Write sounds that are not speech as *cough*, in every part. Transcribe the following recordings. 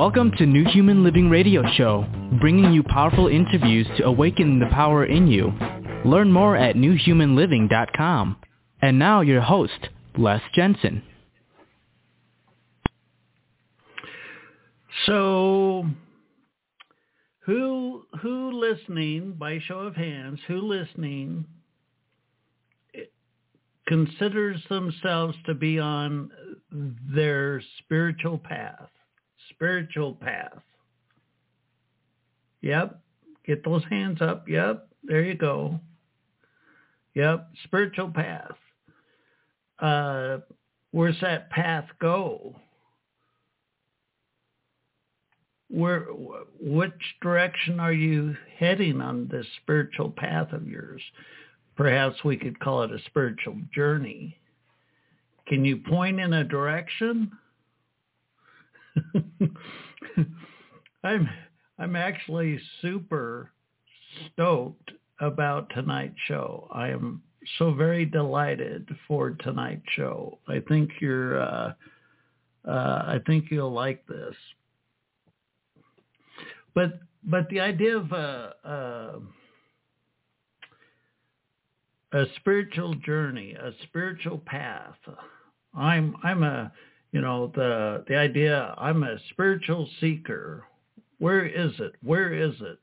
Welcome to New Human Living Radio Show, bringing you powerful interviews to awaken the power in you. Learn more at newhumanliving.com. And now your host, Les Jensen. So, who who listening by show of hands, who listening considers themselves to be on their spiritual path? Spiritual path. Yep. Get those hands up. Yep. There you go. Yep. Spiritual path. Uh, where's that path go? where which direction are you heading on this spiritual path of yours perhaps we could call it a spiritual journey can you point in a direction *laughs* i'm i'm actually super stoked about tonight's show i am so very delighted for tonight's show i think you're uh, uh, i think you'll like this but but the idea of a, a, a spiritual journey, a spiritual path. I'm I'm a you know the the idea I'm a spiritual seeker. Where is it? Where is it?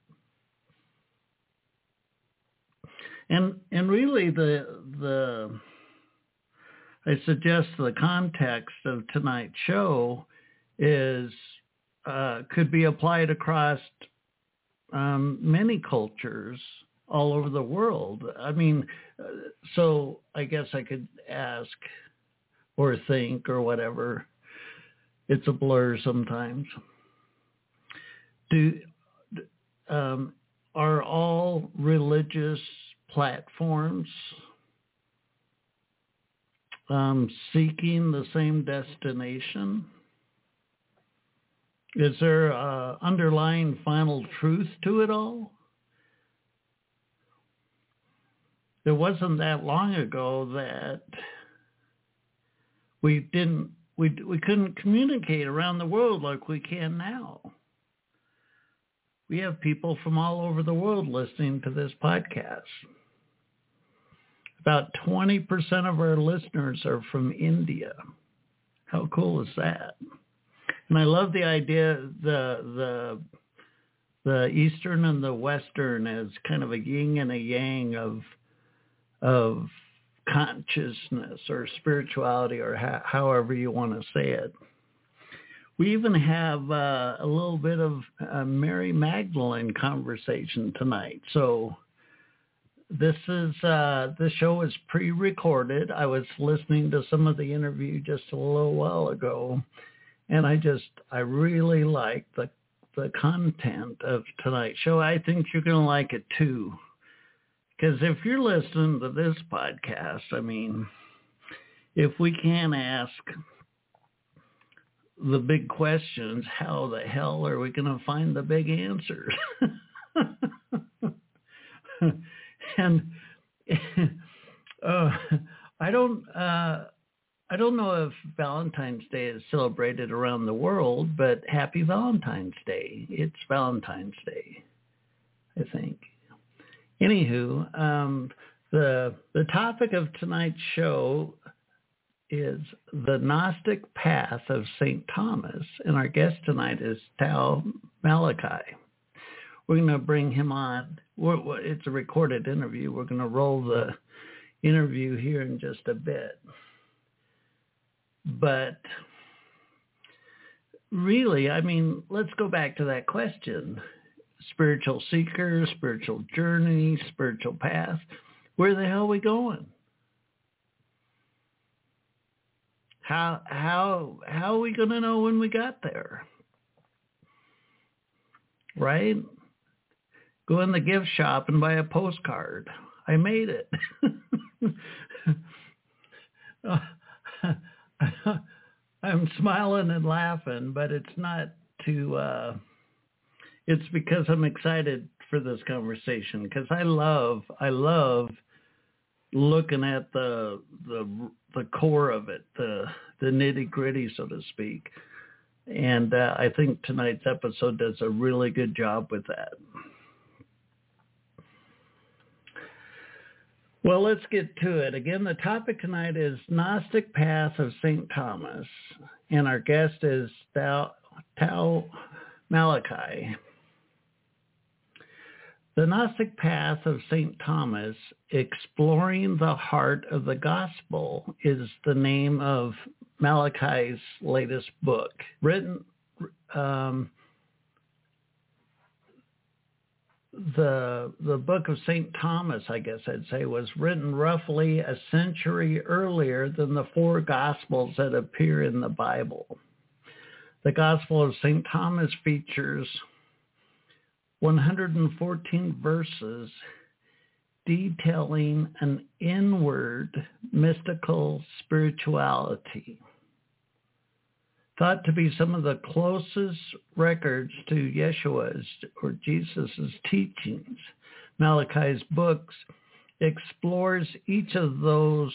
And and really the the I suggest the context of tonight's show is uh, could be applied across um, many cultures all over the world. I mean, uh, so I guess I could ask or think or whatever. It's a blur sometimes. Do um, are all religious platforms um, seeking the same destination? Is there uh, underlying final truth to it all? It wasn't that long ago that we didn't we we couldn't communicate around the world like we can now. We have people from all over the world listening to this podcast. About 20% of our listeners are from India. How cool is that? And I love the idea the the the Eastern and the Western as kind of a yin and a yang of of consciousness or spirituality or ha- however you want to say it. We even have uh, a little bit of a Mary Magdalene conversation tonight. So this is uh, the show is pre-recorded. I was listening to some of the interview just a little while ago, and I just I really like the the content of tonight's show. I think you're going to like it too. Because if you're listening to this podcast, I mean, if we can't ask the big questions, how the hell are we going to find the big answers? *laughs* and *laughs* uh, I don't. Uh, I don't know if Valentine's Day is celebrated around the world, but happy Valentine's Day. It's Valentine's Day, I think. Anywho, um, the the topic of tonight's show is the Gnostic path of St. Thomas, and our guest tonight is Tau Malachi. We're going to bring him on. We're, it's a recorded interview. We're going to roll the interview here in just a bit. But really, I mean, let's go back to that question. Spiritual seeker, spiritual journey, spiritual path. Where the hell are we going? How how how are we going to know when we got there? Right? Go in the gift shop and buy a postcard. I made it. *laughs* I'm smiling and laughing, but it's not to. Uh, it's because I'm excited for this conversation because I love I love looking at the the the core of it, the the nitty gritty, so to speak. And uh, I think tonight's episode does a really good job with that. Well, let's get to it. Again, the topic tonight is Gnostic Path of St. Thomas, and our guest is Tau, Malachi. The Gnostic Path of St. Thomas, Exploring the Heart of the Gospel, is the name of Malachi's latest book, written um, the the book of St. Thomas, I guess I'd say, was written roughly a century earlier than the four gospels that appear in the Bible. The Gospel of St. Thomas features 114 verses detailing an inward mystical spirituality thought to be some of the closest records to Yeshua's or Jesus's teachings. Malachi's books explores each of those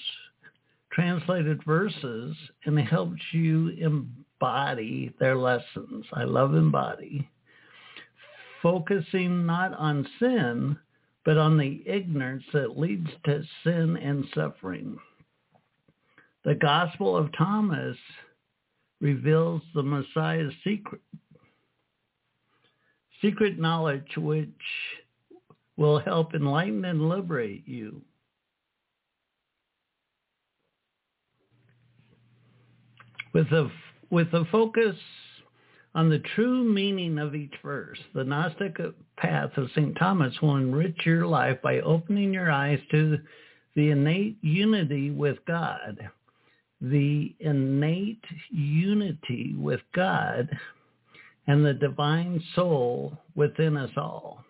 translated verses and helps you embody their lessons. I love embody. Focusing not on sin, but on the ignorance that leads to sin and suffering. The Gospel of Thomas reveals the Messiah's secret. Secret knowledge which will help enlighten and liberate you. With a, with a focus on the true meaning of each verse, the Gnostic path of St. Thomas will enrich your life by opening your eyes to the innate unity with God the innate unity with God and the divine soul within us all.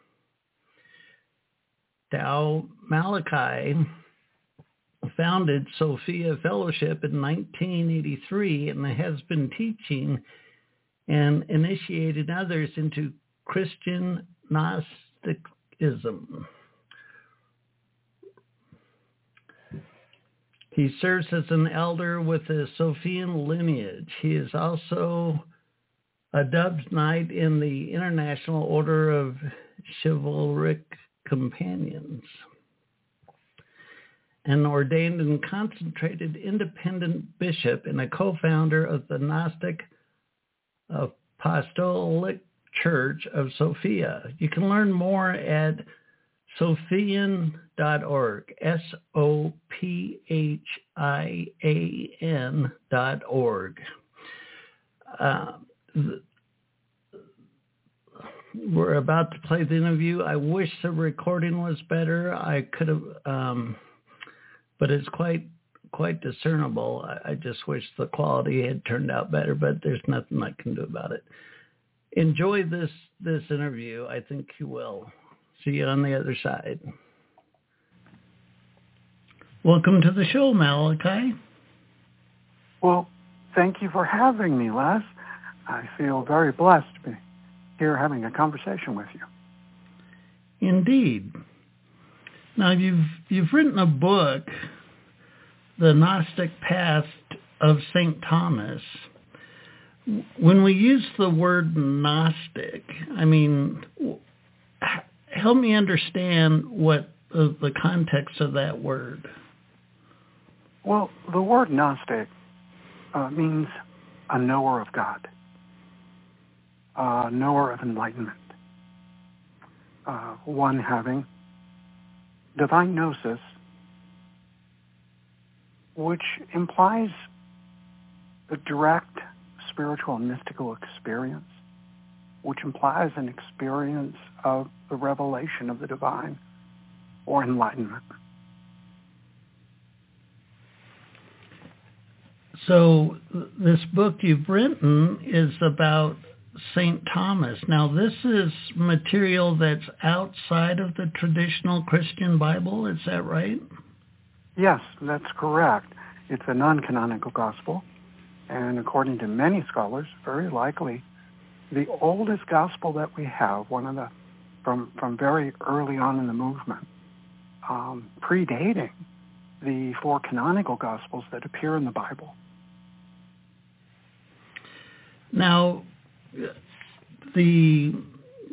Tau Malachi founded Sophia Fellowship in 1983 and has been teaching and initiated others into Christian Gnosticism. He serves as an elder with the Sophian lineage. He is also a dubbed knight in the International Order of Chivalric Companions, an ordained and consecrated independent bishop and a co-founder of the Gnostic Apostolic Church of Sophia. You can learn more at Sophian.org, S-O-P-H-I-A-N dot org. Uh, we're about to play the interview. I wish the recording was better. I could have, um, but it's quite quite discernible. I, I just wish the quality had turned out better, but there's nothing I can do about it. Enjoy this this interview. I think you will. See you on the other side. Welcome to the show, Malachi. Well, thank you for having me, Les. I feel very blessed to be here having a conversation with you. Indeed. Now you've you've written a book, The Gnostic Path of St. Thomas. When we use the word Gnostic, I mean, help me understand what the, the context of that word. Well, the word Gnostic uh, means a knower of God, a knower of enlightenment, uh, one having divine gnosis, which implies a direct spiritual and mystical experience which implies an experience of the revelation of the divine or enlightenment. So this book you've written is about St. Thomas. Now this is material that's outside of the traditional Christian Bible, is that right? Yes, that's correct. It's a non-canonical gospel, and according to many scholars, very likely the oldest gospel that we have, one of the from from very early on in the movement, um, predating the four canonical gospels that appear in the Bible. Now, the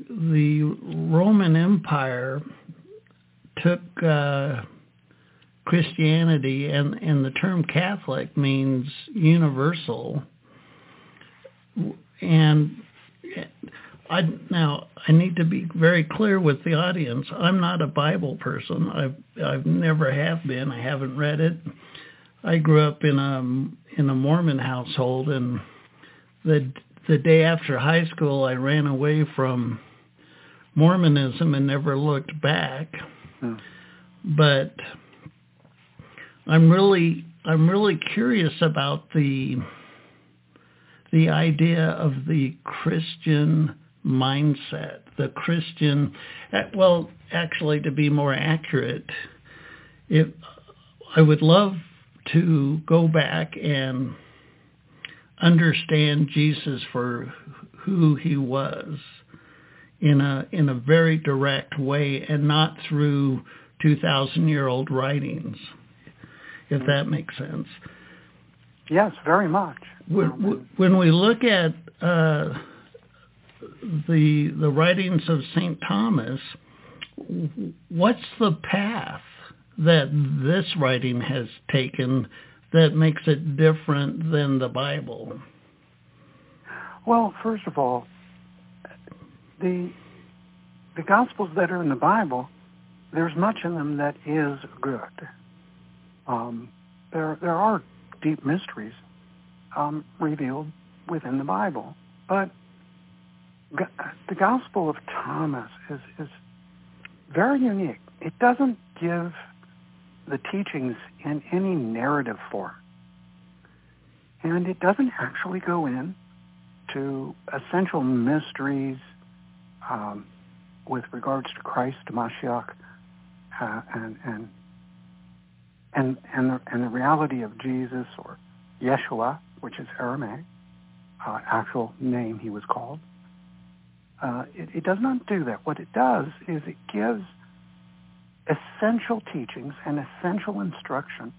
the Roman Empire took uh, Christianity, and and the term Catholic means universal. And I now I need to be very clear with the audience. I'm not a Bible person. I've I've never have been. I haven't read it. I grew up in a in a Mormon household, and the the day after high school, I ran away from Mormonism and never looked back. Hmm. But I'm really I'm really curious about the the idea of the Christian mindset, the Christian eh, well, actually to be more accurate, if I would love to go back and understand Jesus for who he was in a in a very direct way and not through 2000 year old writings if that makes sense yes very much when, when we look at uh, the the writings of St. Thomas what's the path that this writing has taken that makes it different than the Bible? Well, first of all, the the Gospels that are in the Bible, there's much in them that is good. Um, there there are deep mysteries um, revealed within the Bible, but the Gospel of Thomas is is very unique. It doesn't give the teachings in any narrative form. And it doesn't actually go in to essential mysteries um, with regards to Christ, Mashiach, uh, and and and and the, and the reality of Jesus or Yeshua, which is Aramaic, uh, actual name he was called. Uh, it, it does not do that. What it does is it gives essential teachings and essential instruction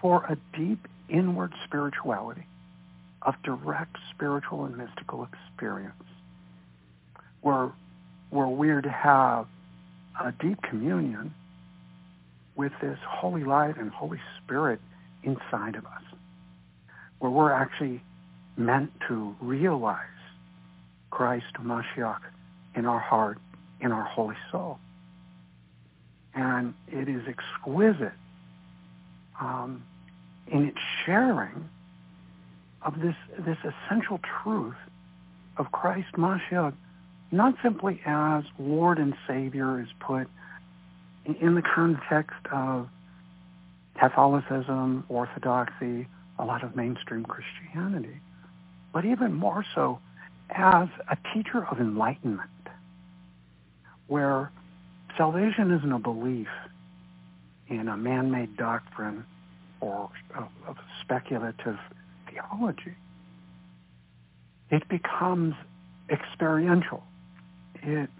for a deep inward spirituality of direct spiritual and mystical experience where, where we're to have a deep communion with this holy light and Holy Spirit inside of us, where we're actually meant to realize Christ, Mashiach, in our heart, in our holy soul. And it is exquisite um, in its sharing of this this essential truth of Christ Mashiach, not simply as Lord and Savior is put in the context of Catholicism, Orthodoxy, a lot of mainstream Christianity, but even more so as a teacher of enlightenment, where salvation isn't a belief in a man-made doctrine or of speculative theology. It becomes experiential. It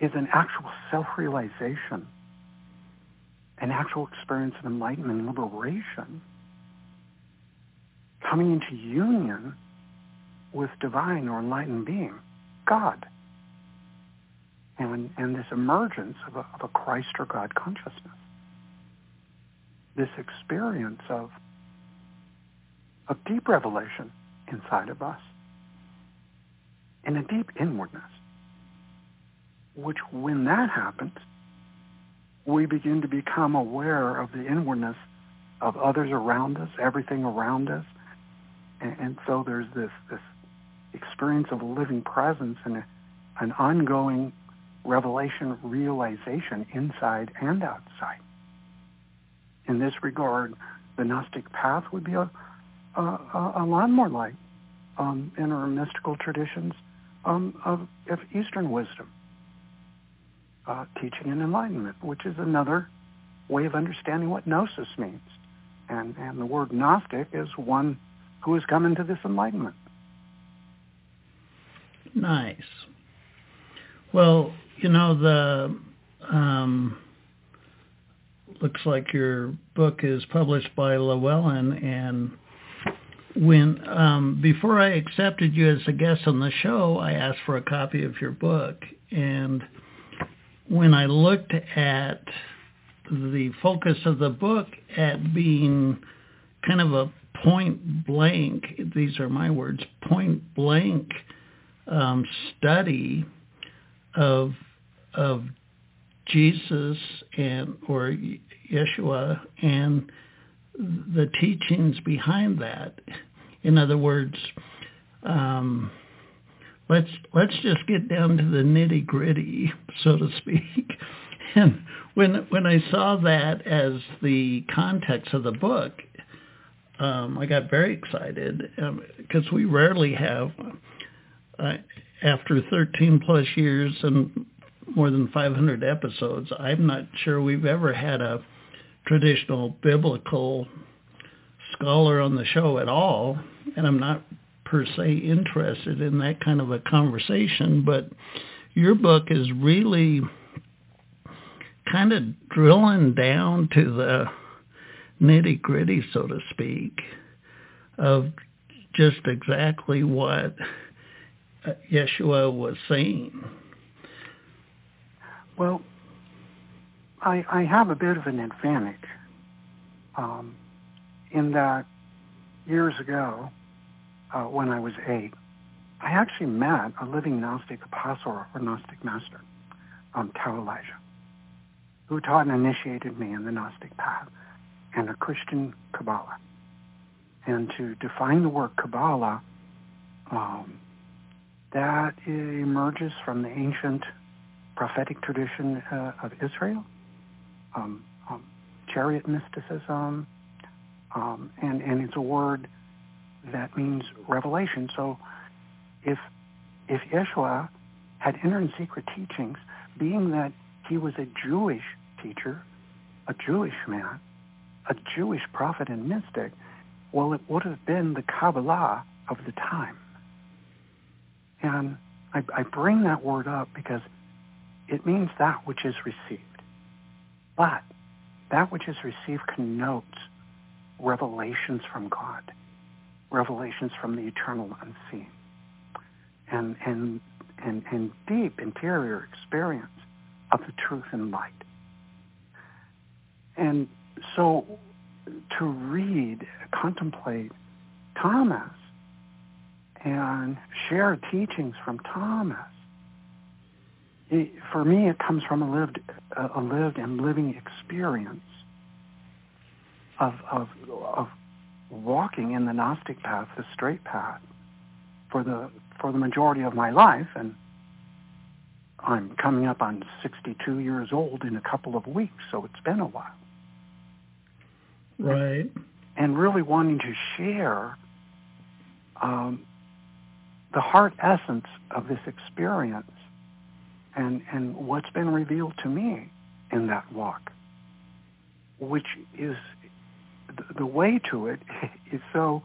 is an actual self-realization, an actual experience of enlightenment and liberation, coming into union with divine or enlightened being, God. And, and this emergence of a, of a Christ or God consciousness. This experience of, of deep revelation inside of us. And a deep inwardness, which when that happens, we begin to become aware of the inwardness of others around us, everything around us. And, and so there's this, this experience of a living presence and a, an ongoing revelation realization inside and outside. In this regard, the Gnostic path would be a, a, a lot more like um, inner mystical traditions um, of, of, Eastern wisdom, uh, teaching and enlightenment, which is another way of understanding what gnosis means. And, and the word Gnostic is one who has come into this enlightenment. Nice. Well, you know the um, looks like your book is published by Llewellyn, and when um, before I accepted you as a guest on the show, I asked for a copy of your book, and when I looked at the focus of the book at being kind of a point blank, these are my words, point blank um, study of of Jesus and or Yeshua and the teachings behind that. In other words, um, let's let's just get down to the nitty gritty, so to speak. And when when I saw that as the context of the book, um, I got very excited because um, we rarely have, uh, after 13 plus years and more than 500 episodes, I'm not sure we've ever had a traditional biblical scholar on the show at all, and I'm not per se interested in that kind of a conversation, but your book is really kind of drilling down to the nitty gritty, so to speak, of just exactly what Yeshua was saying. Well, I, I have a bit of an advantage um, in that years ago, uh, when I was eight, I actually met a living Gnostic apostle or Gnostic master, um, Tau Elijah, who taught and initiated me in the Gnostic path and a Christian Kabbalah. And to define the word Kabbalah, um, that emerges from the ancient prophetic tradition uh, of Israel, um, um, chariot mysticism, um, and, and it's a word that means revelation. So if, if Yeshua had inner and secret teachings, being that he was a Jewish teacher, a Jewish man, a Jewish prophet and mystic, well, it would have been the Kabbalah of the time. And I, I bring that word up because it means that which is received. But that which is received connotes revelations from God, revelations from the eternal unseen, and, and, and, and deep interior experience of the truth and light. And so to read, contemplate Thomas and share teachings from Thomas, it, for me it comes from a lived, a lived and living experience of, of, of walking in the Gnostic path, the straight path, for the, for the majority of my life. And I'm coming up on 62 years old in a couple of weeks, so it's been a while. Right. And really wanting to share um, the heart essence of this experience and, and what's been revealed to me in that walk, which is the way to it *laughs* is so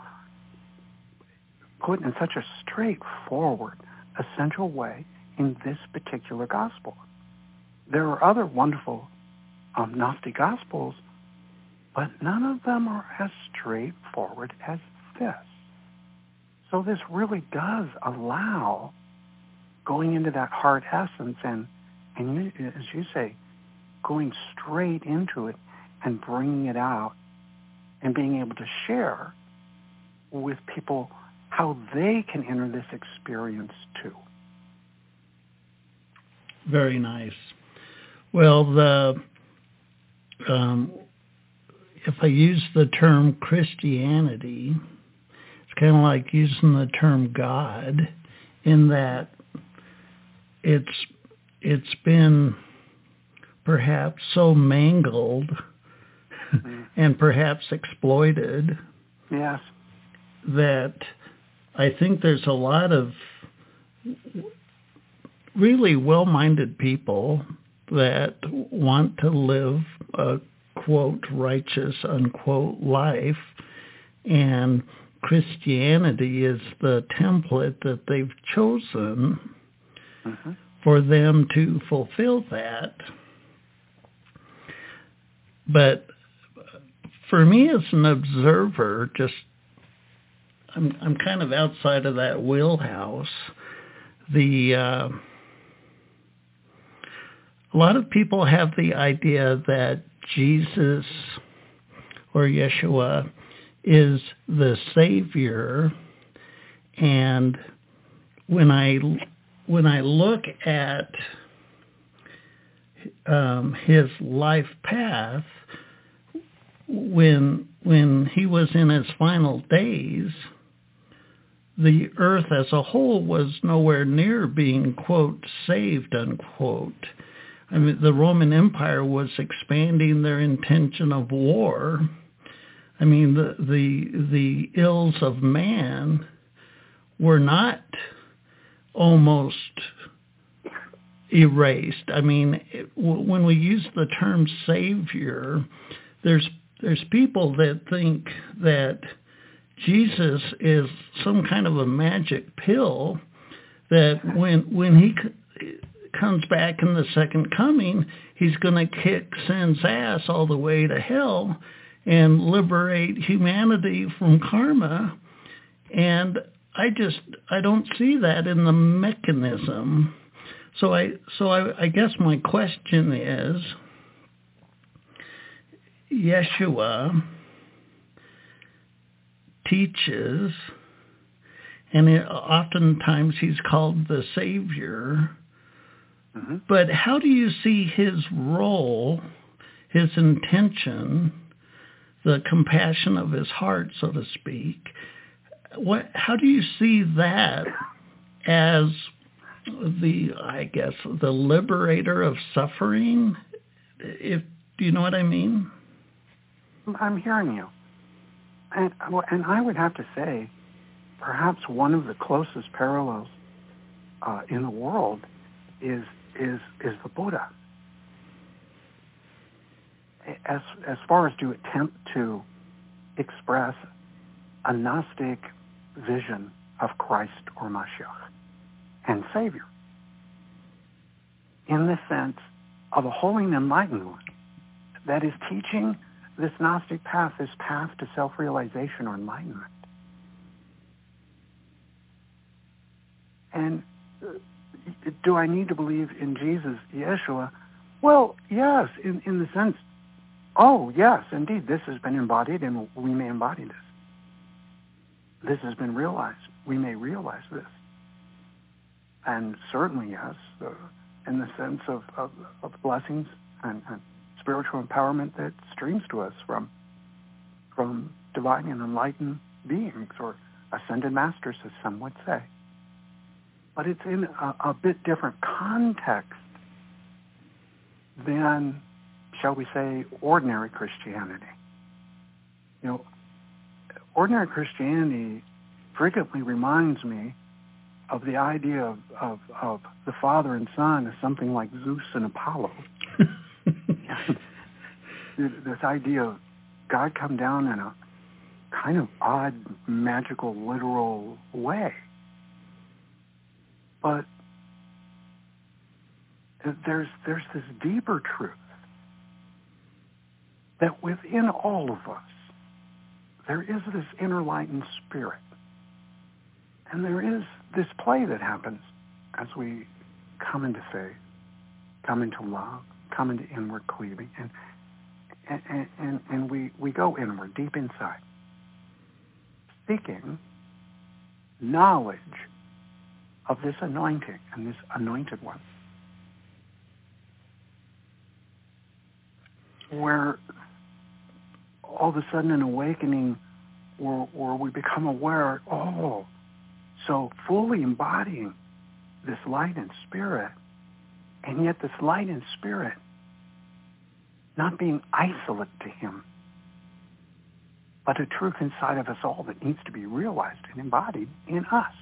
put in such a straightforward, essential way in this particular gospel. There are other wonderful um, Gnostic gospels, but none of them are as straightforward as this. So this really does allow going into that heart essence and, and you, as you say, going straight into it and bringing it out and being able to share with people how they can enter this experience too. Very nice. Well, the um, if I use the term Christianity, it's kind of like using the term God, in that it's it's been perhaps so mangled mm-hmm. and perhaps exploited. Yes. That I think there's a lot of really well-minded people that want to live a quote righteous unquote life and Christianity is the template that they've chosen mm-hmm. for them to fulfill that. But for me as an observer, just I'm I'm kind of outside of that wheelhouse. The uh, a lot of people have the idea that Jesus or Yeshua is the savior and when I when I look at um, his life path when when he was in his final days the earth as a whole was nowhere near being quote saved unquote I mean the Roman Empire was expanding their intention of war I mean the the the ills of man were not almost erased. I mean, it, when we use the term savior, there's there's people that think that Jesus is some kind of a magic pill that when when he comes back in the second coming, he's going to kick sin's ass all the way to hell and liberate humanity from karma. And I just I don't see that in the mechanism. So I so I, I guess my question is Yeshua teaches and it, oftentimes he's called the savior. Mm-hmm. but how do you see his role his intention the compassion of his heart so to speak? What how do you see that as the I guess the liberator of suffering? If do you know what I mean I'm hearing you. And and I would have to say perhaps one of the closest parallels uh, in the world is is is the Buddha. As as far as to attempt to express a Gnostic vision of Christ or Mashiach and Savior. In the sense of a holy and enlightened one. That is teaching this Gnostic path, this path to self-realization or enlightenment. And uh, do I need to believe in Jesus, Yeshua? Well, yes, in, in the sense, oh, yes, indeed, this has been embodied and we may embody this this has been realized. We may realize this. And certainly, yes, uh, in the sense of, of, of blessings and, and, spiritual empowerment that streams to us from, from divine and enlightened beings or ascended masters, as some would say. But it's in a, a bit different context than, shall we say, ordinary Christianity. You know, ordinary Christianity frequently reminds me of the idea of, of, of the Father and Son as something like Zeus and Apollo. This idea of God come down in a kind of odd, magical, literal way. But there's there's this deeper truth that within all of us there is this inner light and spirit. And there is this play that happens as we come into faith, come into love, come into inward cleaving, and and, and, and we, we go inward, deep inside, seeking knowledge of this anointing and this anointed one. Where all of a sudden an awakening where, where we become aware, oh, so fully embodying this light and spirit, and yet this light and spirit not being isolate to him, but a truth inside of us all that needs to be realized and embodied in us,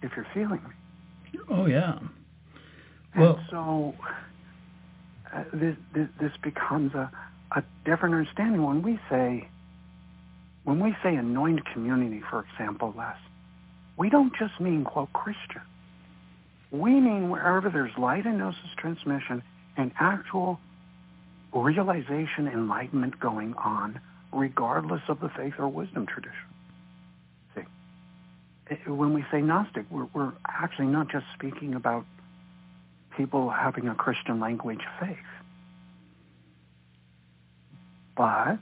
if you're feeling me. Oh, yeah. Well, and so uh, this, this, this becomes a, a different understanding when we say, when we say anointed community, for example, Les, we don't just mean, quote, Christian. We mean wherever there's light and gnosis transmission and actual realization, enlightenment going on, regardless of the faith or wisdom tradition. See? Eh, when we say Gnostic, we're, we're actually not just speaking about people having a Christian language faith. But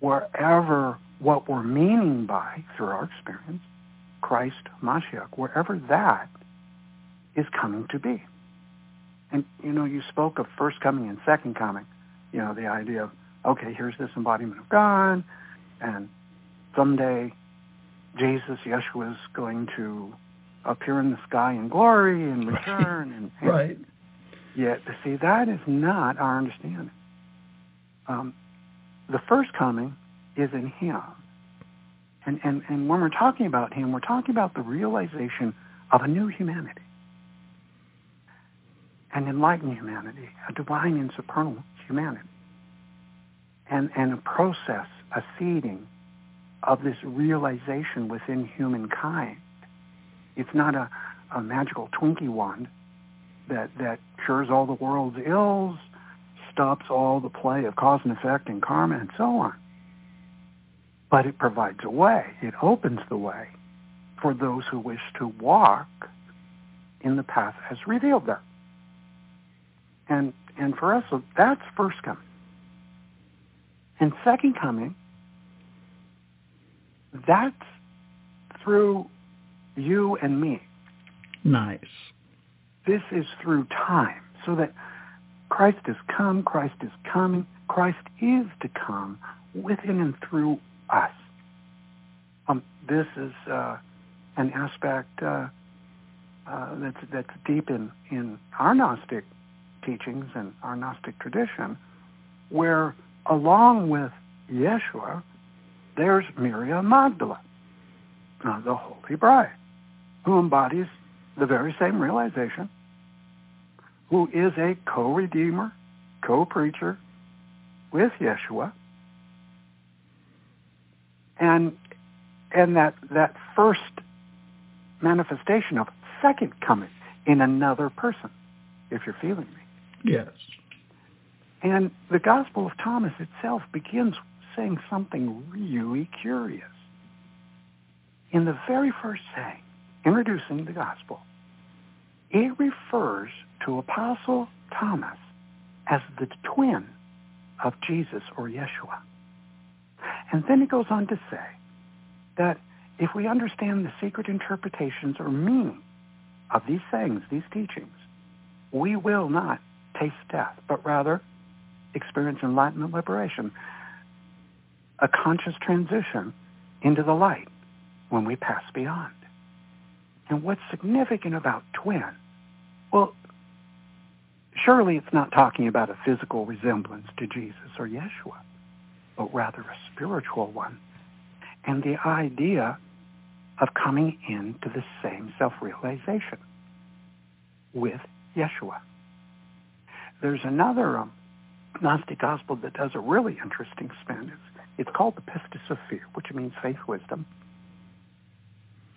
wherever what we're meaning by, through our experience, Christ, Mashiach, wherever that is coming to be. And, you know, you spoke of first coming and second coming. You know, the idea of, okay, here's this embodiment of God, and someday Jesus, Yeshua, is going to appear in the sky in glory and return. And, and *laughs* right. Yet, see, that is not our understanding. Um, the first coming is in Him. And, and, and when we're talking about Him, we're talking about the realization of a new humanity, an enlightened humanity, a divine and supernal humanity, and, and a process, a seeding of this realization within humankind. It's not a, a magical Twinkie wand that, that cures all the world's ills, stops all the play of cause and effect and karma and so on. But it provides a way. It opens the way for those who wish to walk in the path as revealed there. And, and for us, so that's first coming. And second coming that's through you and me. Nice. This is through time, so that Christ has come, Christ is coming, Christ is to come within and through us. Um, this is uh, an aspect uh, uh, that's that's deep in in our Gnostic teachings and our Gnostic tradition, where along with Yeshua, there's Miriam Magdala, uh, the Holy Bride, who embodies the very same realization, who is a co-redeemer, co-preacher with Yeshua, and and that that first manifestation of second coming in another person, if you're feeling. Yes. And the Gospel of Thomas itself begins saying something really curious. In the very first saying, introducing the gospel, it refers to Apostle Thomas as the twin of Jesus or Yeshua. And then it goes on to say that if we understand the secret interpretations or meaning of these sayings, these teachings, we will not taste death, but rather experience enlightenment liberation a conscious transition into the light when we pass beyond. And what's significant about twin? Well, surely it's not talking about a physical resemblance to Jesus or Yeshua, but rather a spiritual one. And the idea of coming into the same self-realization with Yeshua. There's another um, Gnostic gospel that does a really interesting spin. It's it's called the Pistis of Fear, which means faith wisdom.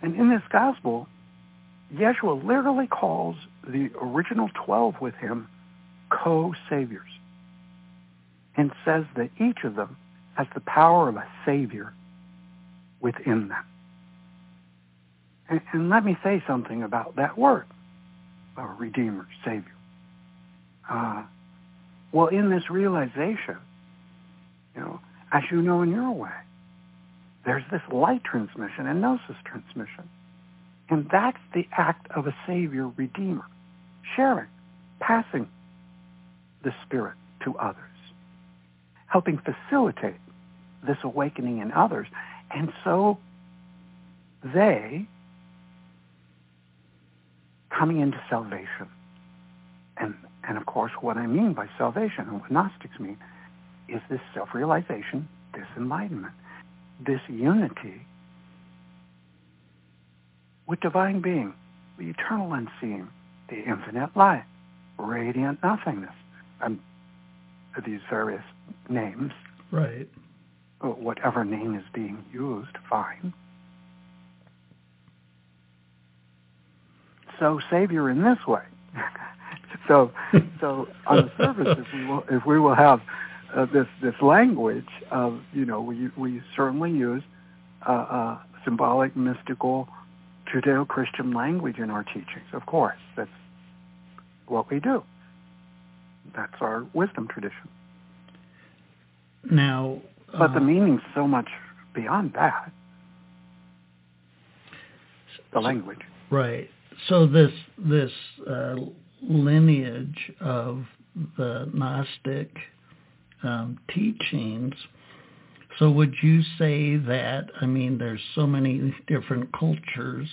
And in this gospel, Yeshua literally calls the original 12 with him co-saviors and says that each of them has the power of a savior within them. And, and let me say something about that word, a redeemer, savior. Uh, well, in this realization, you know, as you know in your way. There's this light transmission and gnosis transmission. And that's the act of a Savior Redeemer, sharing, passing the Spirit to others, helping facilitate this awakening in others. And so they coming into salvation. And, and of course, what I mean by salvation and what Gnostics mean is this self-realization, this enlightenment, this unity with divine being, the eternal unseen, the infinite light, radiant nothingness, and these various names. Right. Uh, whatever name is being used, fine. So Savior in this way. *laughs* so, so on the surface, if we will, if we will have uh, this this language of you know we we certainly use uh, uh, symbolic, mystical, Judeo-Christian language in our teachings. Of course, that's what we do. That's our wisdom tradition. Now, but uh, the meaning's so much beyond that. The language. Right. So this this uh, lineage of the Gnostic um, teachings. So would you say that? I mean, there's so many different cultures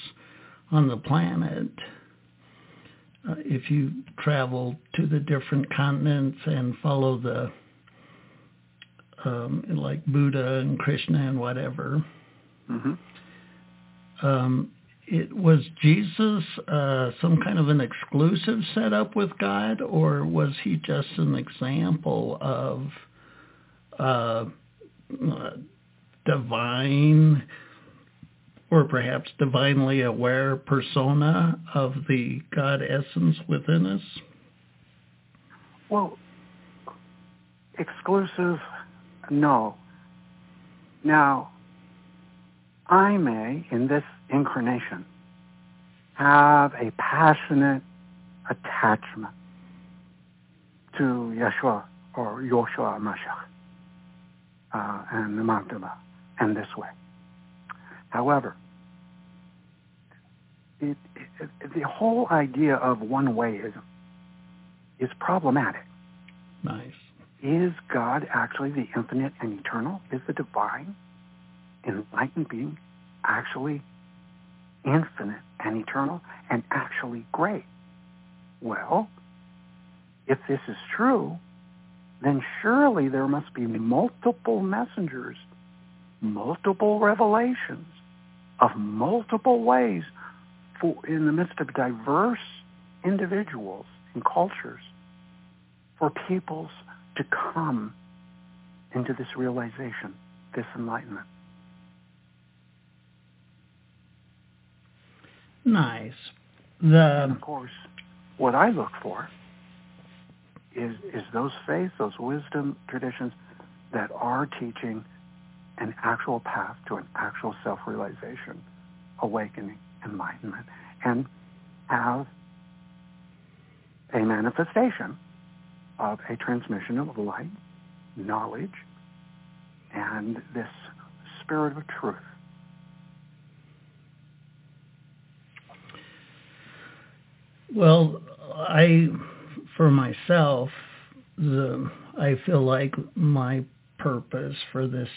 on the planet. Uh, if you travel to the different continents and follow the um, like Buddha and Krishna and whatever, Mm-hmm. um, it was Jesus uh, some kind of an exclusive setup with God, or was he just an example of uh, divine, or perhaps divinely aware persona of the God essence within us? Well, exclusive, no. Now, I may, in this incarnation, have a passionate attachment to Yeshua or Yoshua Mashiach uh, and the Magdala and this way. However, it, it, the whole idea of one wayism is problematic. Nice. Is God actually the infinite and eternal? Is the divine, enlightened being actually infinite and eternal and actually great? Well, if this is true, then surely there must be multiple messengers, multiple revelations of multiple ways for in the midst of diverse individuals and cultures for peoples to come into this realization, this enlightenment. Nice. And of course, what I look for is is those faiths, those wisdom traditions that are teaching an actual path to an actual self-realization, awakening, enlightenment, and have a manifestation of a transmission of light, knowledge, and this spirit of truth. Well, I, for myself, the I feel like my purpose for this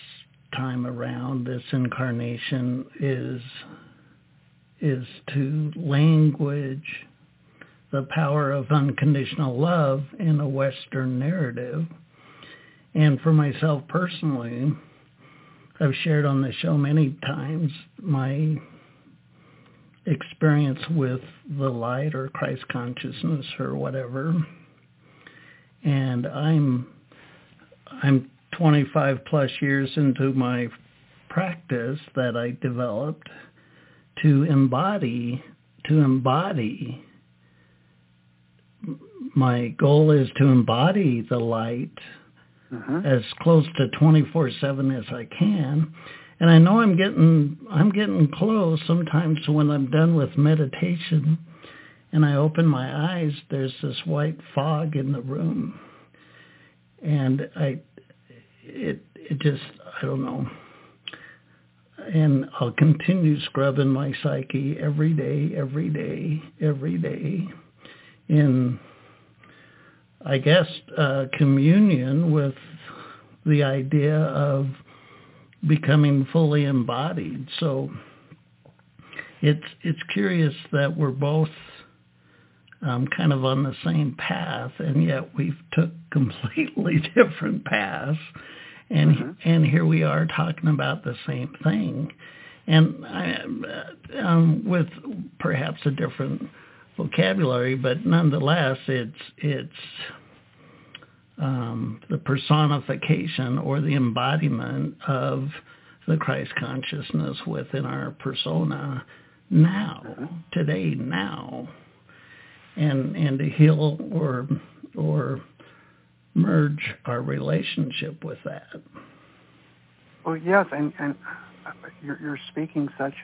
time around, this incarnation, is is to language the power of unconditional love in a Western narrative. And for myself personally, I've shared on the show many times my experience with the light or Christ consciousness or whatever. And I'm I'm 25 plus years into my practice that I developed to embody to embody my goal is to embody the light Mhm. as close to 24/7 as I can. And I know I'm getting I'm getting close sometimes when I'm done with meditation and I open my eyes there's this white fog in the room. And I it it just I don't know. And I'll continue scrubbing my psyche every day, every day, every day in I guess uh, communion with the idea of becoming fully embodied. So it's it's curious that we're both um, kind of on the same path, and yet we've took *laughs* completely different paths, and Mhm. and here we are talking about the same thing, and I, um, with perhaps a different vocabulary, but nonetheless, it's it's um, the personification or the embodiment of the Christ consciousness within our persona now, today, now, and and to heal or or merge our relationship with that. Well, yes, and, and uh, you're, you're speaking such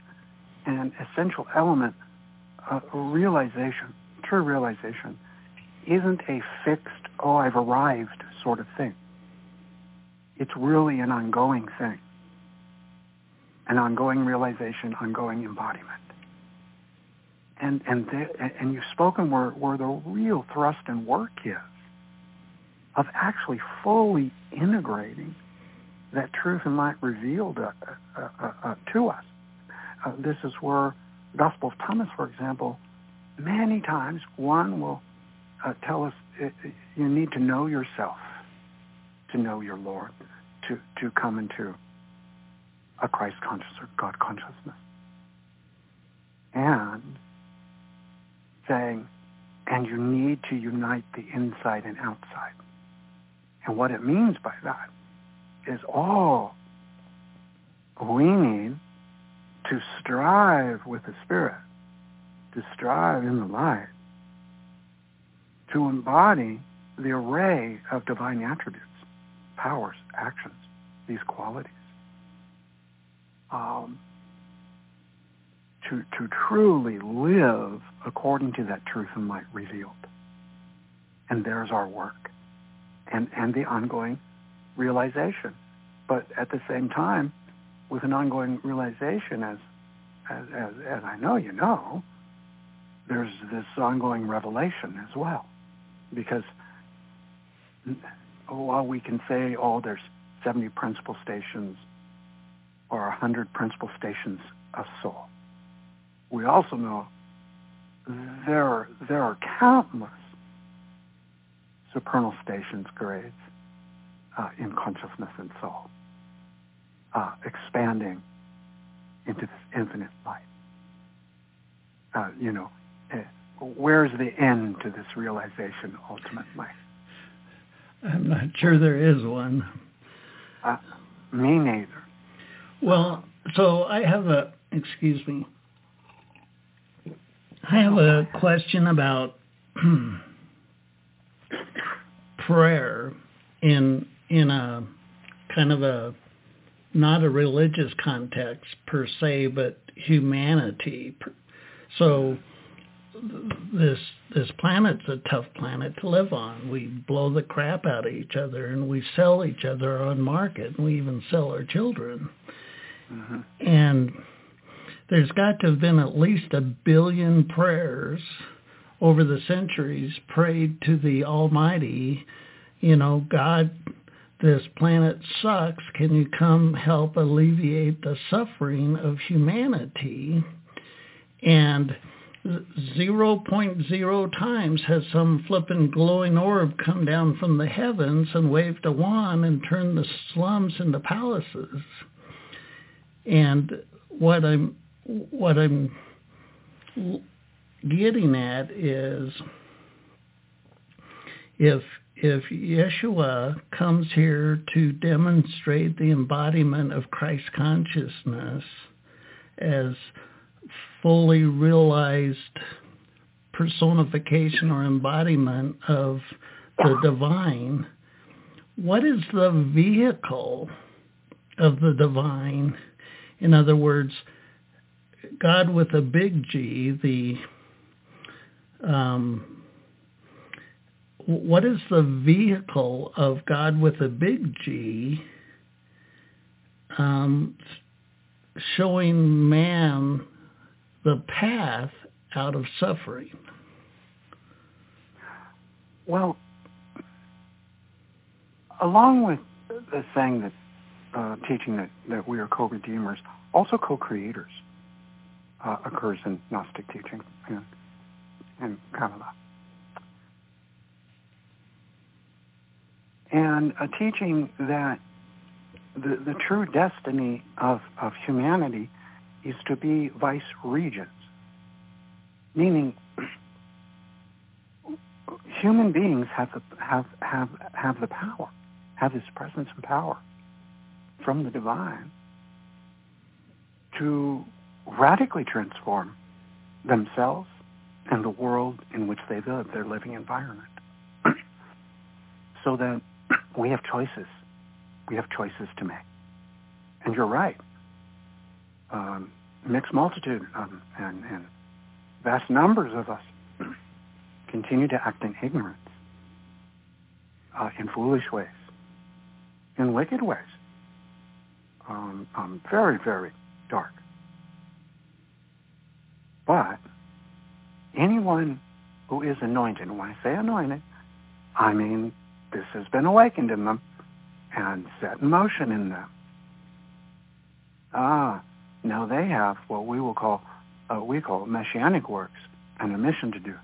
an essential element of realization, true realization, isn't a fixed, oh, I've arrived sort of thing. It's really an ongoing thing, an ongoing realization, ongoing embodiment. And, and, the, and you've spoken where, where the real thrust and work is of actually fully integrating that truth and light revealed uh, uh, uh, uh to us. Uh, this is where the Gospel of Thomas, for example, many times one will uh, tell us you need to know yourself to know your Lord, to, to come into a Christ consciousness or God consciousness. And saying, and you need to unite the inside and outside. And what it means by that is all we need to strive with the Spirit, to strive in the light, to embody the array of divine attributes, powers, actions, these qualities. Um, to, to truly live according to that truth and light revealed. And there's our work and, and the ongoing realization. But at the same time, with an ongoing realization, as, as, as, as I know you know, there's this ongoing revelation as well. Because while we can say, oh, there's 70 principal stations or 100 principal stations of soul, we also know there are, there are countless supernal stations grades uh, in consciousness and soul, uh, expanding into this infinite light. Uh, you know, where's the end to this realization ultimately? I'm not sure there is one. Uh, me neither. Well, so I have a, excuse me, I have a question about *clears throat* prayer in in a kind of a not a religious context per se, but humanity. So this this planet's a tough planet to live on. We blow the crap out of each other, and we sell each other on market, and we even sell our children. Mm-hmm. And there's got to have been at least a billion prayers over the centuries prayed to the Almighty, you know, God, this planet sucks. Can you come help alleviate the suffering of humanity? And 0.0 times has some flippin' glowing orb come down from the heavens and waved a wand and turned the slums into palaces. And what I'm what I'm getting at is if if Yeshua comes here to demonstrate the embodiment of Christ consciousness as fully realized personification or embodiment of the divine, what is the vehicle of the divine? In other words, God with a big G, the um, what is the vehicle of God with a big G um, showing man the path out of suffering? Well, along with the saying that uh, teaching that, that we are co-redeemers, also co-creators uh, occurs in Gnostic teaching in, in Kabbalah. And a teaching that the, the true destiny of, of humanity is to be vice regents, meaning *clears throat* human beings have the, have, have, have the power, have this presence and power from the divine to radically transform themselves and the world in which they live, their living environment. *clears throat* so that *clears throat* we have choices. We have choices to make. And you're right. um, mixed multitude um, and, and vast numbers of us *clears throat* continue to act in ignorance, uh, in foolish ways, in wicked ways, um, um, very, very dark. But anyone who is anointed, and when I say anointed, I mean this has been awakened in them and set in motion in them. Ah, now they have what we will call, uh, we call messianic works and a mission to do.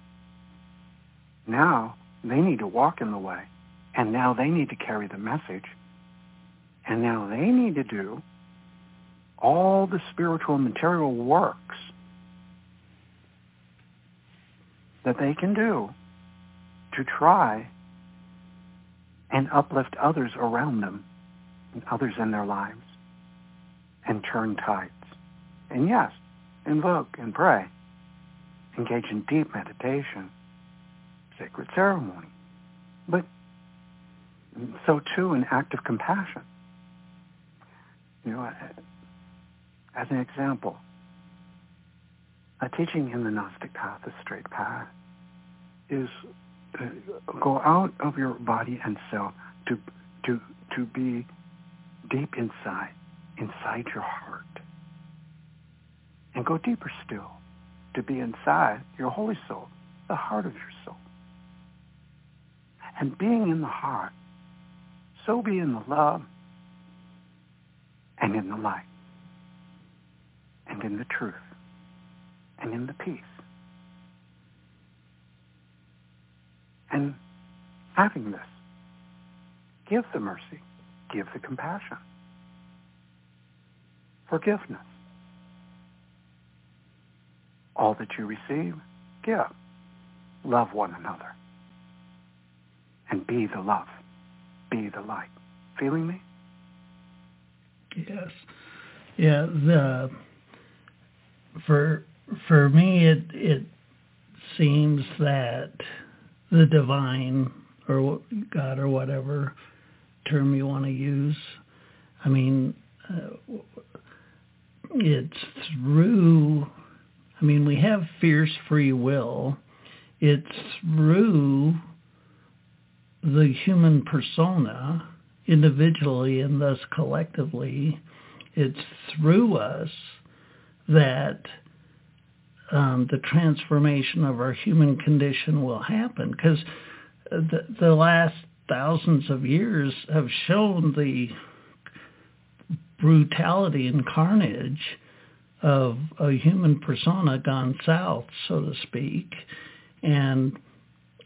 Now they need to walk in the way, and now they need to carry the message, and now they need to do all the spiritual material works that they can do to try and uplift others around them and others in their lives and turn tides. And yes, invoke and pray. Engage in deep meditation, sacred ceremony. But so too an act of compassion. You know, as an example, a teaching in the Gnostic path, the straight path, is uh, go out of your body and self to to to be deep inside, inside your heart, and go deeper still, to be inside your holy soul, the heart of your soul, and being in the heart, so be in the love and in the light and in the truth and in the peace. And having this, give the mercy, give the compassion, forgiveness. All that you receive, give. Love one another. And be the love. Be the light. Feeling me? Yes. Yeah, the for for me it it seems that the divine or God or whatever term you want to use. I mean, uh, it's through, I mean, we have fierce free will. It's through the human persona, individually and thus collectively, it's through us that um, the transformation of our human condition will happen because the, the last thousands of years have shown the brutality and carnage of a human persona gone south, so to speak. And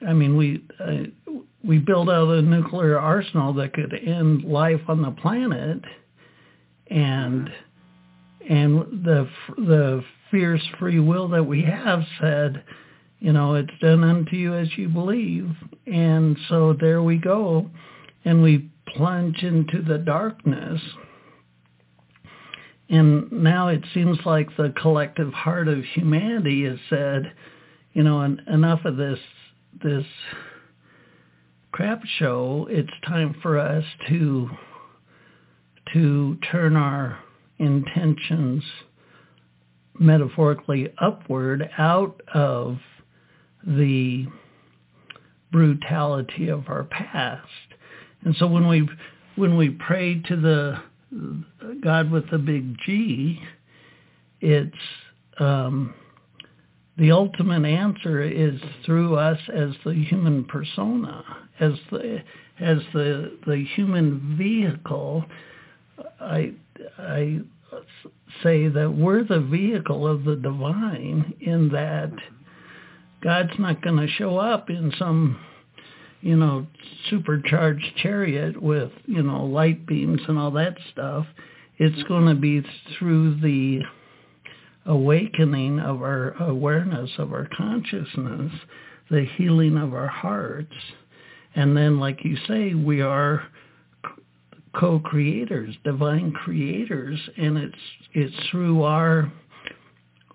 I mean, we uh, we build out a nuclear arsenal that could end life on the planet, and and the the fierce free will that we have said, you know, it's done unto you as you believe. And so there we go. And we plunge into the darkness. And now it seems like the collective heart of humanity has said, you know, enough of this this crap show. It's time for us to to turn our intentions metaphorically upward out of the brutality of our past. And so when we when we pray to the God with the big G, it's um, the ultimate answer is through us as the human persona, as the as the the human vehicle. I I say that we're the vehicle of the divine in that God's not going to show up in some, you know, supercharged chariot with, you know, light beams and all that stuff. It's going to be through the awakening of our awareness of our consciousness, the healing of our hearts. And then, like you say, we are co-creators, divine creators, and it's it's through our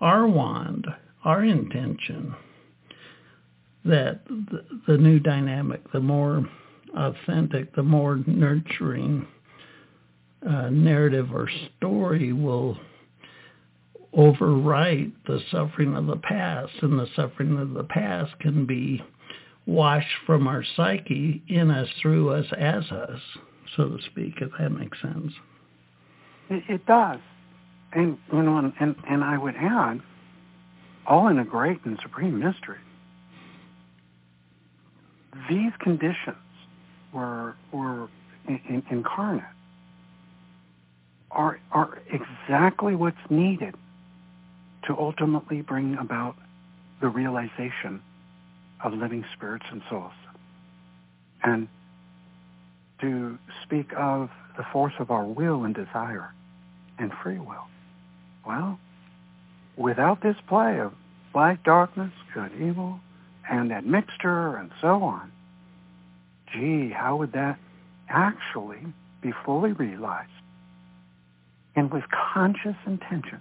our wand, our intention that the, new dynamic, the more authentic, the more nurturing uh, narrative or story will overwrite the suffering of the past, and the suffering of the past can be washed from our psyche in us, through us, as us, so to speak, if that makes sense. It, does. And, you know, and, and I would add, all in a great and supreme mystery. These conditions were, were in, in, incarnate are, are exactly what's needed to ultimately bring about the realization of living spirits and souls. And to speak of the force of our will and desire and free will. Well, without this play of light, darkness, good, evil, and that mixture and so on, gee, how would that actually be fully realized? And with conscious intention,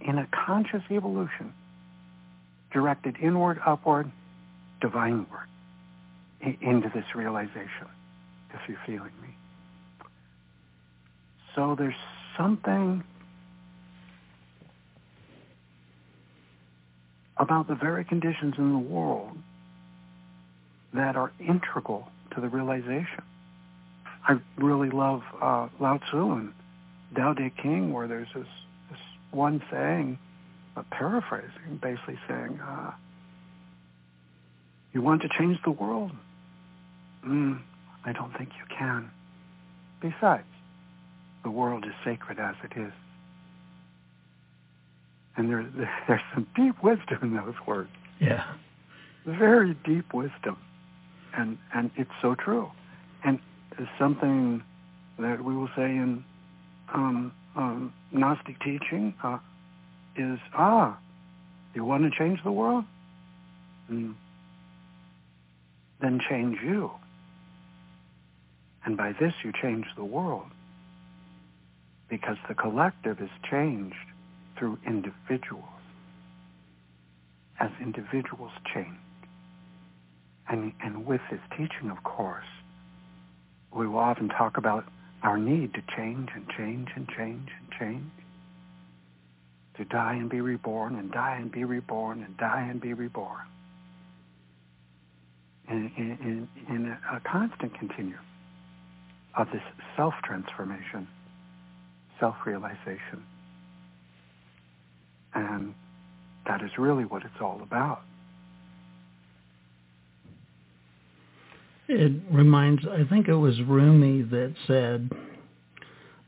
in a conscious evolution, directed inward, upward, divineward, into this realization, if you're feeling me. So there's something about the very conditions in the world that are integral to the realization. I really love uh, Lao Tzu and Tao Te Ching, where there's this, this one saying, a paraphrasing, basically saying, uh, "You want to change the world? Mm, I don't think you can. Besides, the world is sacred as it is." And there, *laughs* there's some deep wisdom in those words. Yeah. Very deep wisdom. And, and it's so true. And it's something that we will say in um, um, Gnostic teaching uh, is, ah, you want to change the world? Mm. Then change you. And by this you change the world. Because the collective is changed through individuals. As individuals change. And, and with this teaching, of course, we will often talk about our need to change and change and change and change. To die and be reborn and die and be reborn and die and be reborn. In, in, in a, a constant continuum of this self-transformation, self-realization. And that is really what it's all about. It reminds, I think it was Rumi that said,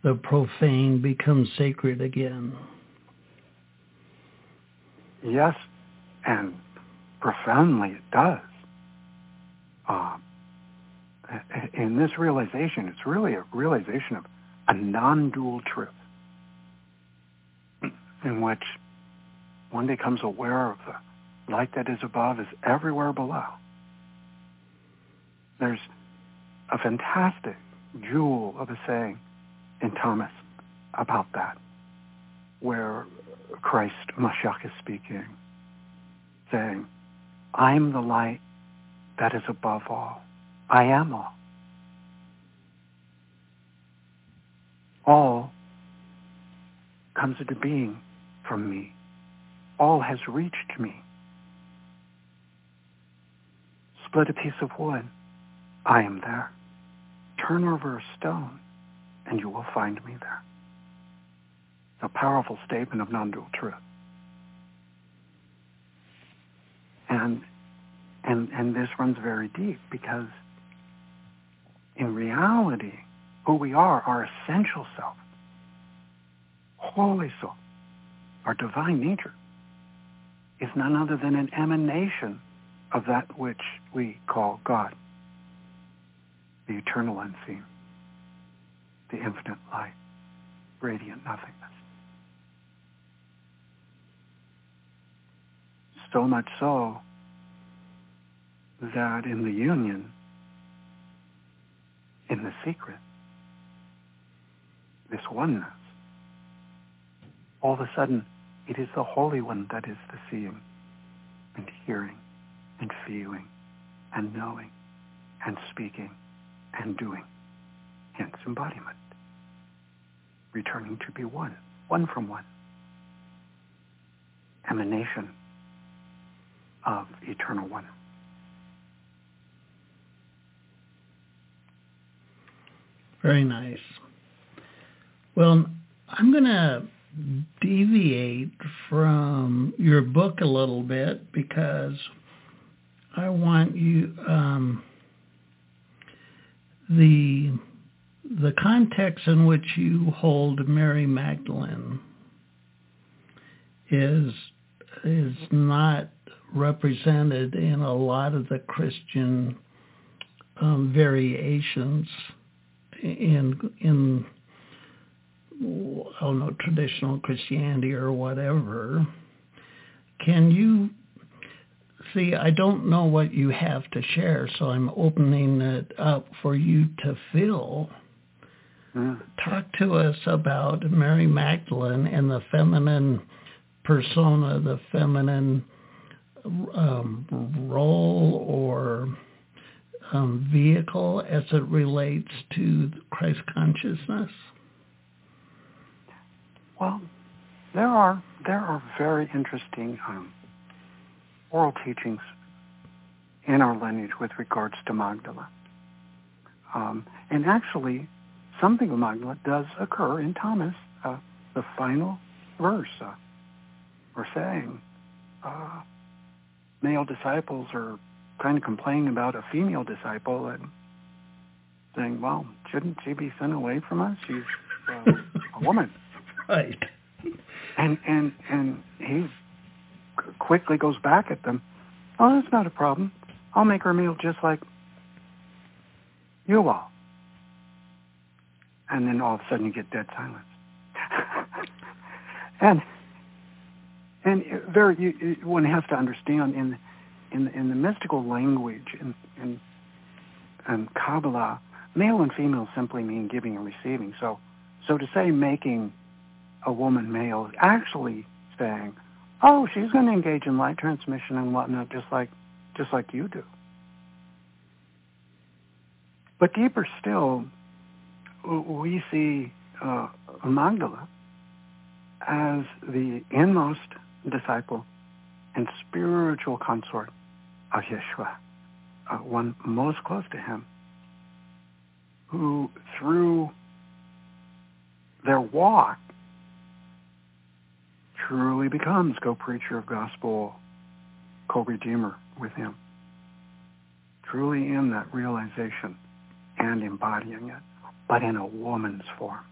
the profane becomes sacred again. Yes, and profoundly it does. Uh, in this realization, it's really a realization of a non-dual truth in which one becomes aware of the light that is above is everywhere below. There's a fantastic jewel of a saying in Thomas about that, where Christ, Mashiach, is speaking, saying, I'm the light that is above all. I am all. All comes into being from me. All has reached me. Split a piece of wood. I am there. Turn over a stone, and you will find me there. A powerful statement of non-dual truth. And, and, and this runs very deep because in reality, who we are, our essential self, holy soul, our divine nature, is none other than an emanation of that which we call God, the eternal unseen, the infinite light, radiant nothingness. So much so that in the union, in the secret, this oneness, all of a sudden it is the Holy One that is the seeing and hearing and feeling and knowing and speaking and doing, hence embodiment, returning to be one, one from one. emanation of eternal one. Very nice. Well, I'm going to deviate from your book a little bit because I want you um, the the context in which you hold Mary Magdalene is is not represented in a lot of the Christian um, variations in in I don't know traditional Christianity or whatever. Can you see? I don't know what you have to share, so I'm opening it up for you to fill. Mm. Talk to us about Mary Magdalene and the feminine persona, the feminine um, role or um, vehicle as it relates to Christ consciousness? Well, there are there are very interesting um, oral teachings in our lineage with regards to Magdala. Um, and actually, something of Magdala does occur in Thomas, uh, the final verse, uh, or saying, uh, male disciples are kind of complaining about a female disciple and saying, well, shouldn't she be sent away from us? She's uh, a woman. Right. And, and, and he quickly goes back at them. Oh, that's not a problem. I'll make her meal just like you all. And then all of a sudden you get dead silence. *laughs* and and very, you, one has to understand in in in the mystical language in in, in Kabbalah, male and female simply mean giving and receiving. So so to say making a woman male actually saying, oh, she's going to engage in light transmission and whatnot, just like just like you do. But deeper still, we see uh, Magdala as the inmost disciple and spiritual consort of Yeshua, uh, one most close to him, who through their walk truly becomes co-preacher of gospel, co-redeemer with him. Truly in that realization and embodying it, but in a woman's form.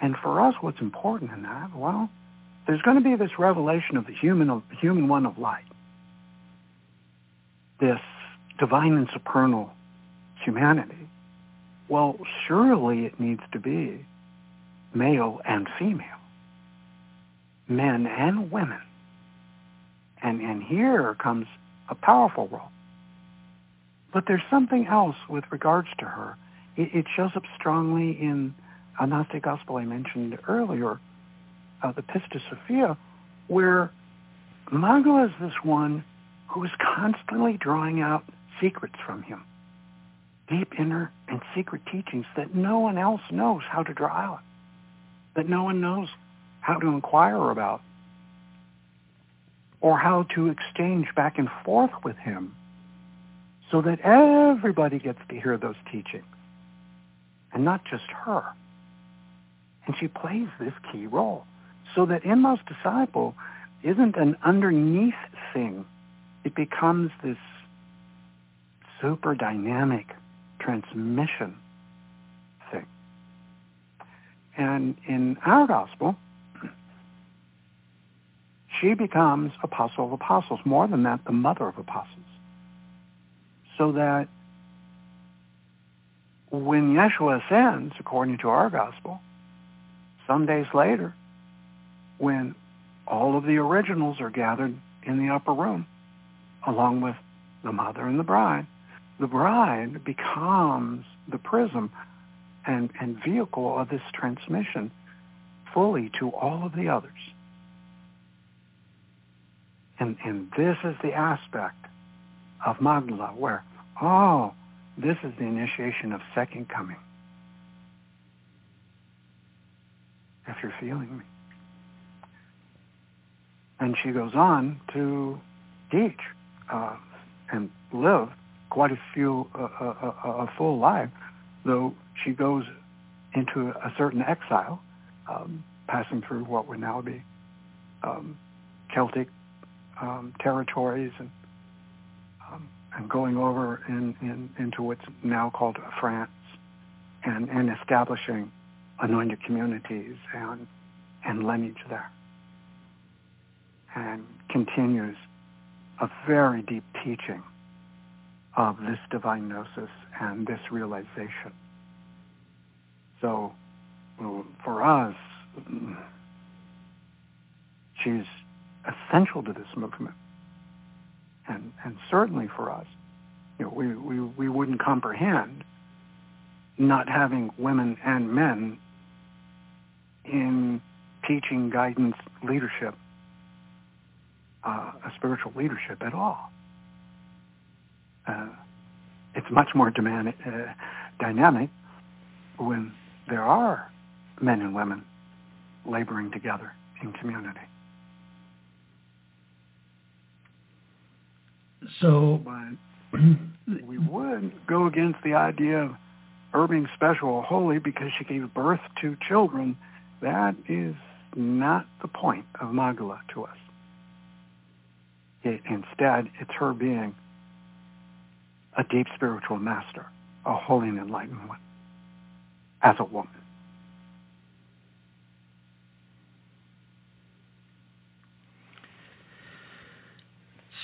And for us, what's important in that? Well, there's going to be this revelation of the human, of, human one of light, this divine and supernal humanity. Well, surely it needs to be male and female, men and women. And, and here comes a powerful role. But there's something else with regards to her. It, it shows up strongly in a Gnostic Gospel I mentioned earlier, uh, the Pistis Sophia, where Magdala is this one who is constantly drawing out secrets from him, deep inner and secret teachings that no one else knows how to draw out, that no one knows how to inquire about, or how to exchange back and forth with him so that everybody gets to hear those teachings and not just her. And she plays this key role so that inmost disciple isn't an underneath thing. It becomes this super dynamic transmission thing. And in our gospel, she becomes apostle of apostles. More than that, the mother of apostles. So that when Yeshua ascends, according to our gospel, some days later, when all of the originals are gathered in the upper room, along with the mother and the bride, the bride becomes the prism and, and vehicle of this transmission fully to all of the others. And, and this is the aspect of Magdala where, oh, this is the initiation of second coming. If you're feeling me. And she goes on to teach uh, and live quite a few, uh, a, uh, uh, a, full life, though she goes into a certain exile, um, passing through what would now be um, Celtic um, territories and um, and going over in, in, into what's now called France and, and establishing anointed communities and, and lineage there. And continues a very deep teaching of this divine gnosis and this realization. So for us, she's essential to this movement. And, and certainly for us, you know, we, we, we wouldn't comprehend not having women and men in teaching, guidance, leadership, uh, a spiritual leadership at all. Uh, it's much more demand, uh, dynamic when there are men and women laboring together in community. So, we would go against the idea of her being special or holy because she gave birth to children. That is not the point of Magdala to us. It, instead, it's her being a deep spiritual master, a holy and enlightened one, as a woman.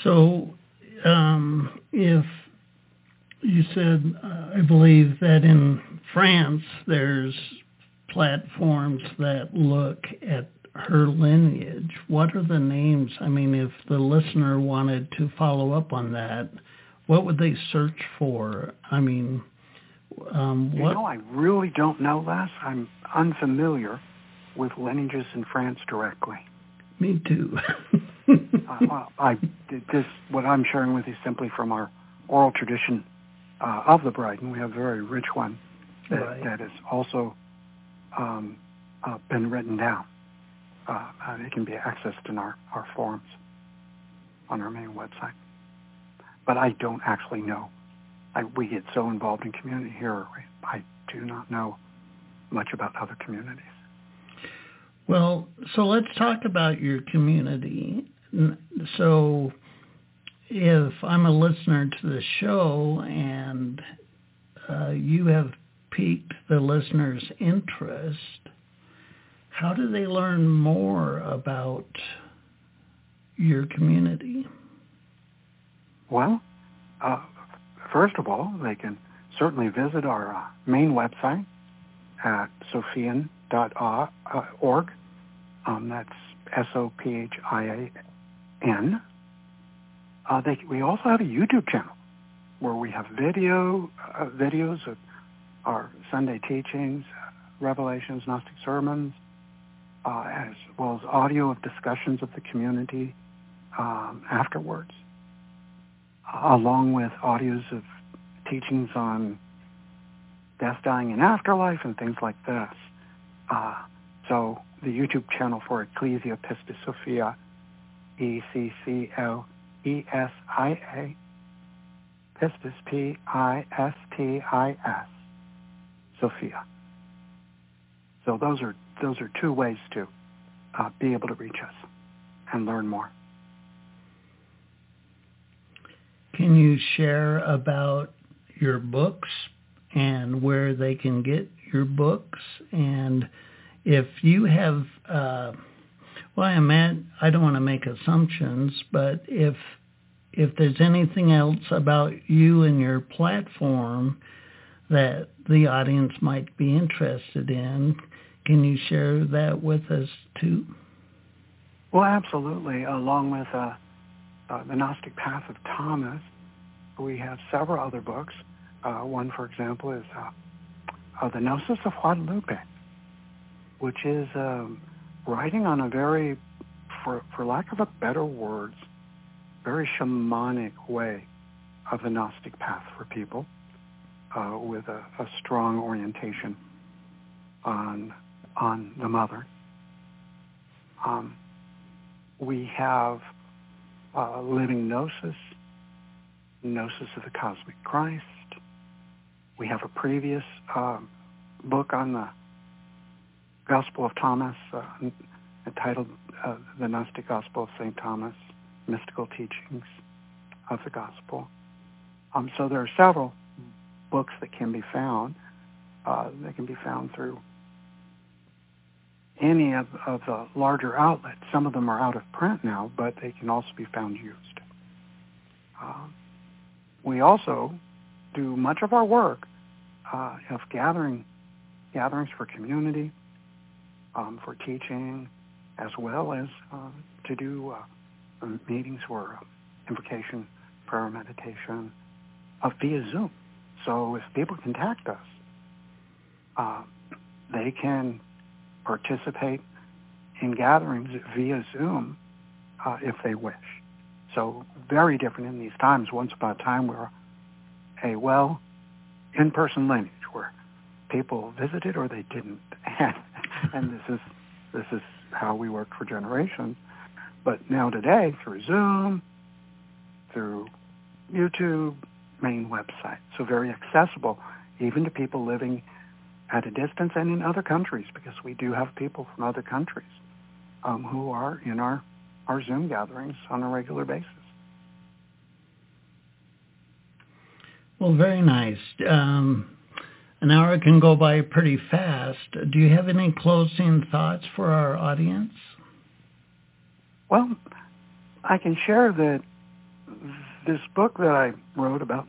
So um, if you said, uh, I believe that in France there's platforms that look at her lineage. What are the names? I mean, if the listener wanted to follow up on that, what would they search for? I mean, um, what? You know, I really don't know, Les. I'm unfamiliar with lineages in France directly. Me too. *laughs* uh, well, I this what I'm sharing with you simply from our oral tradition uh, of the bride, and we have a very rich one that, right. that has also um, uh, been written down. Uh, it can be accessed in our, our forums on our main website. But I don't actually know. I, we get so involved in community here, I do not know much about other communities. Well, so let's talk about your community. So if I'm a listener to the show and uh, you have piqued the listener's interest, how do they learn more about your community? Well, uh, first of all, they can certainly visit our uh, main website at sophian.org. Um, that's S-O-P-H-I-A-N. Uh, they, we also have a YouTube channel where we have video uh, videos of our Sunday teachings, revelations, Gnostic sermons, uh, as well as audio of discussions of the community um, afterwards, along with audios of teachings on death, dying, and afterlife, and things like this. Uh, so the YouTube channel for Ecclesia Pistis Sophia, E-C-C-L-E-S-I-A, Pistis, P-I-S-T-I-S, Sophia. So those are those are two ways to uh, be able to reach us and learn more. Can you share about your books and where they can get your books and if you have, uh, well, I I don't want to make assumptions, but if if there's anything else about you and your platform that the audience might be interested in, can you share that with us too? Well, absolutely. Along with uh, uh, the Gnostic Path of Thomas, we have several other books. Uh, one, for example, is uh, uh, the Gnosis of Guadalupe which is um, writing on a very, for, for lack of a better word, very shamanic way of the Gnostic path for people uh, with a, a, strong orientation on, on the mother. Um, we have uh, Living Gnosis, Gnosis of the Cosmic Christ. We have a previous uh, book on the Gospel of Thomas uh, entitled uh, The Gnostic Gospel of St. Thomas, Mystical Teachings of the Gospel. Um, so there are several books that can be found. Uh, they can be found through any of, of the larger outlets. Some of them are out of print now, but they can also be found used. Uh, we also do much of our work uh, of gathering gatherings for community, um, for teaching, as well as uh, to do uh, meetings for invocation, prayer, meditation, uh, via Zoom. So if people contact us, uh, they can participate in gatherings via Zoom uh, if they wish. So very different in these times. Once upon a time, we were a well in-person lineage where people visited or they didn't, *laughs* and this is this is how we worked for generations. But now today, through Zoom, through YouTube, main website, so very accessible even to people living at a distance and in other countries because we do have people from other countries um, who are in our, our Zoom gatherings on a regular basis. Well, very nice. Um, an hour can go by pretty fast. Do you have any closing thoughts for our audience? Well, I can share that this book that I wrote about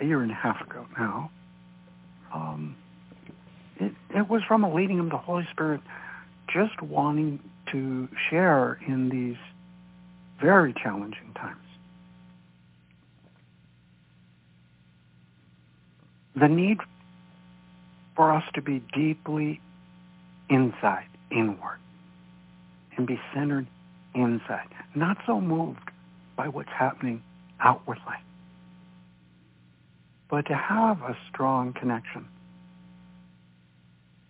a year and a half ago now, um, it, it was from a leading of the Holy Spirit just wanting to share in these very challenging times. The need for us to be deeply inside, inward, and be centered inside, not so moved by what's happening outwardly, but to have a strong connection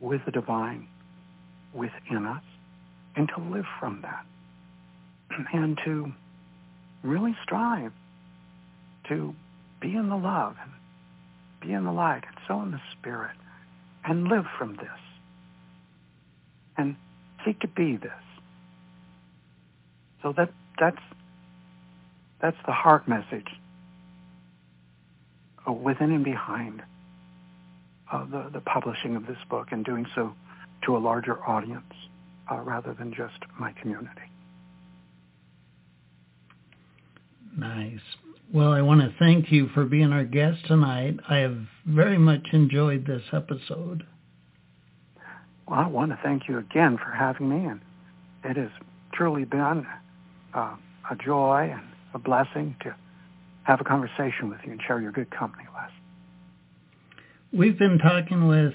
with the divine within us and to live from that *clears throat* and to really strive to be in the love and be in the light and so in the spirit and live from this and seek to be this. So that that's that's the heart message within and behind uh, the, the publishing of this book and doing so to a larger audience uh, rather than just my community. Nice. Well, I want to thank you for being our guest tonight. I have very much enjoyed this episode. Well, I want to thank you again for having me, and it has truly been uh, a joy and a blessing to have a conversation with you and share your good company, Les. We've been talking with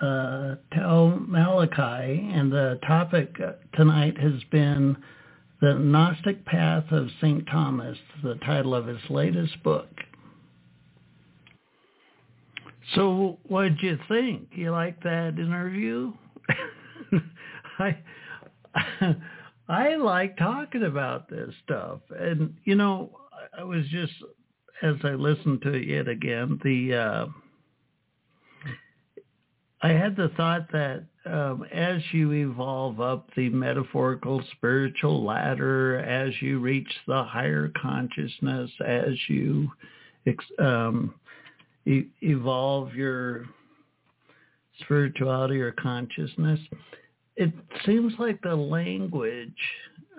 uh, Tau Malachi, and the topic tonight has been The Gnostic Path of St. Thomas, the title of his latest book. So what did you think? You like that interview? *laughs* I I like talking about this stuff. And you know, I was just as I listened to it again, the uh I had the thought that um, as you evolve up the metaphorical spiritual ladder, as you reach the higher consciousness, as you um, e- evolve your spirituality or consciousness, it seems like the language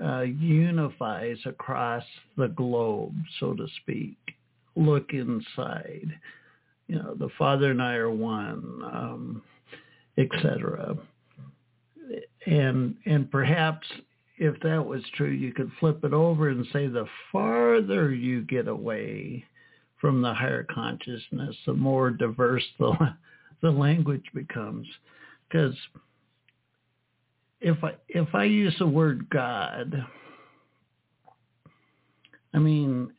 uh, unifies across the globe, so to speak. Look inside. You know, the Father and I are one. Um, etc. And and perhaps if that was true, you could flip it over and say the farther you get away from the higher consciousness, the more diverse the *laughs* the language becomes. Because if I if I use the word God, I mean,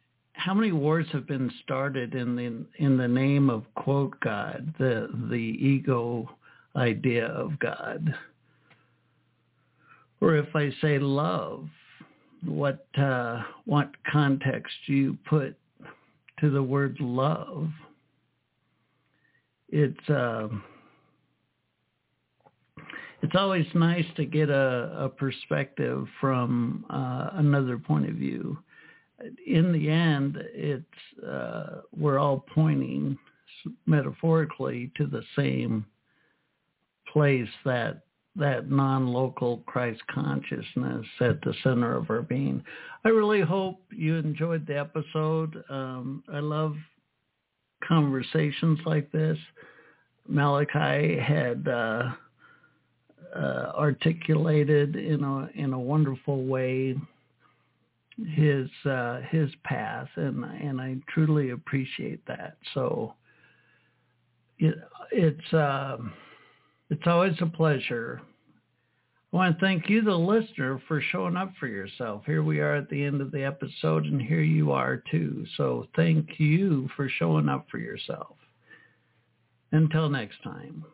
how many wars have been started in the in the name of quote God, the the ego idea of God. Or if I say love, what uh, what context do you put to the word love. It's uh, it's always nice to get a, a perspective from uh, another point of view. In the end, it's uh, we're all pointing metaphorically to the same place that that non-local Christ consciousness at the center of our being. I really hope you enjoyed the episode. Um, I love conversations like this. Malachi had uh, uh, articulated in a in a wonderful way his uh, his path, and and I truly appreciate that. So it, it's uh, it's always a pleasure. I want to thank you, the listener, for showing up for yourself. Here we are at the end of the episode, and here you are too. So thank you for showing up for yourself. Until next time.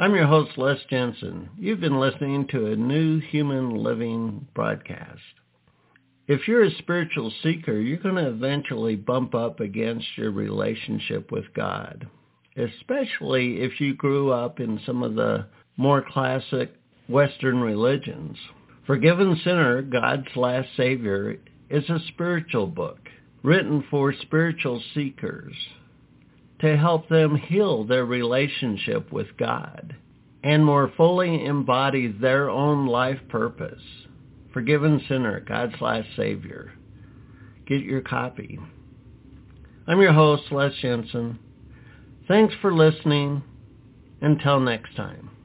I'm your host, Les Jensen. You've been listening to a new human living broadcast. If you're a spiritual seeker, you're going to eventually bump up against your relationship with God, especially if you grew up in some of the more classic Western religions. Forgiven Sinner, God's Last Savior, is a spiritual book written for spiritual seekers to help them heal their relationship with God and more fully embody their own life purpose. Forgiven Sinner, God's Last Savior. Get your copy. I'm your host, Les Jensen. Thanks for listening. Until next time.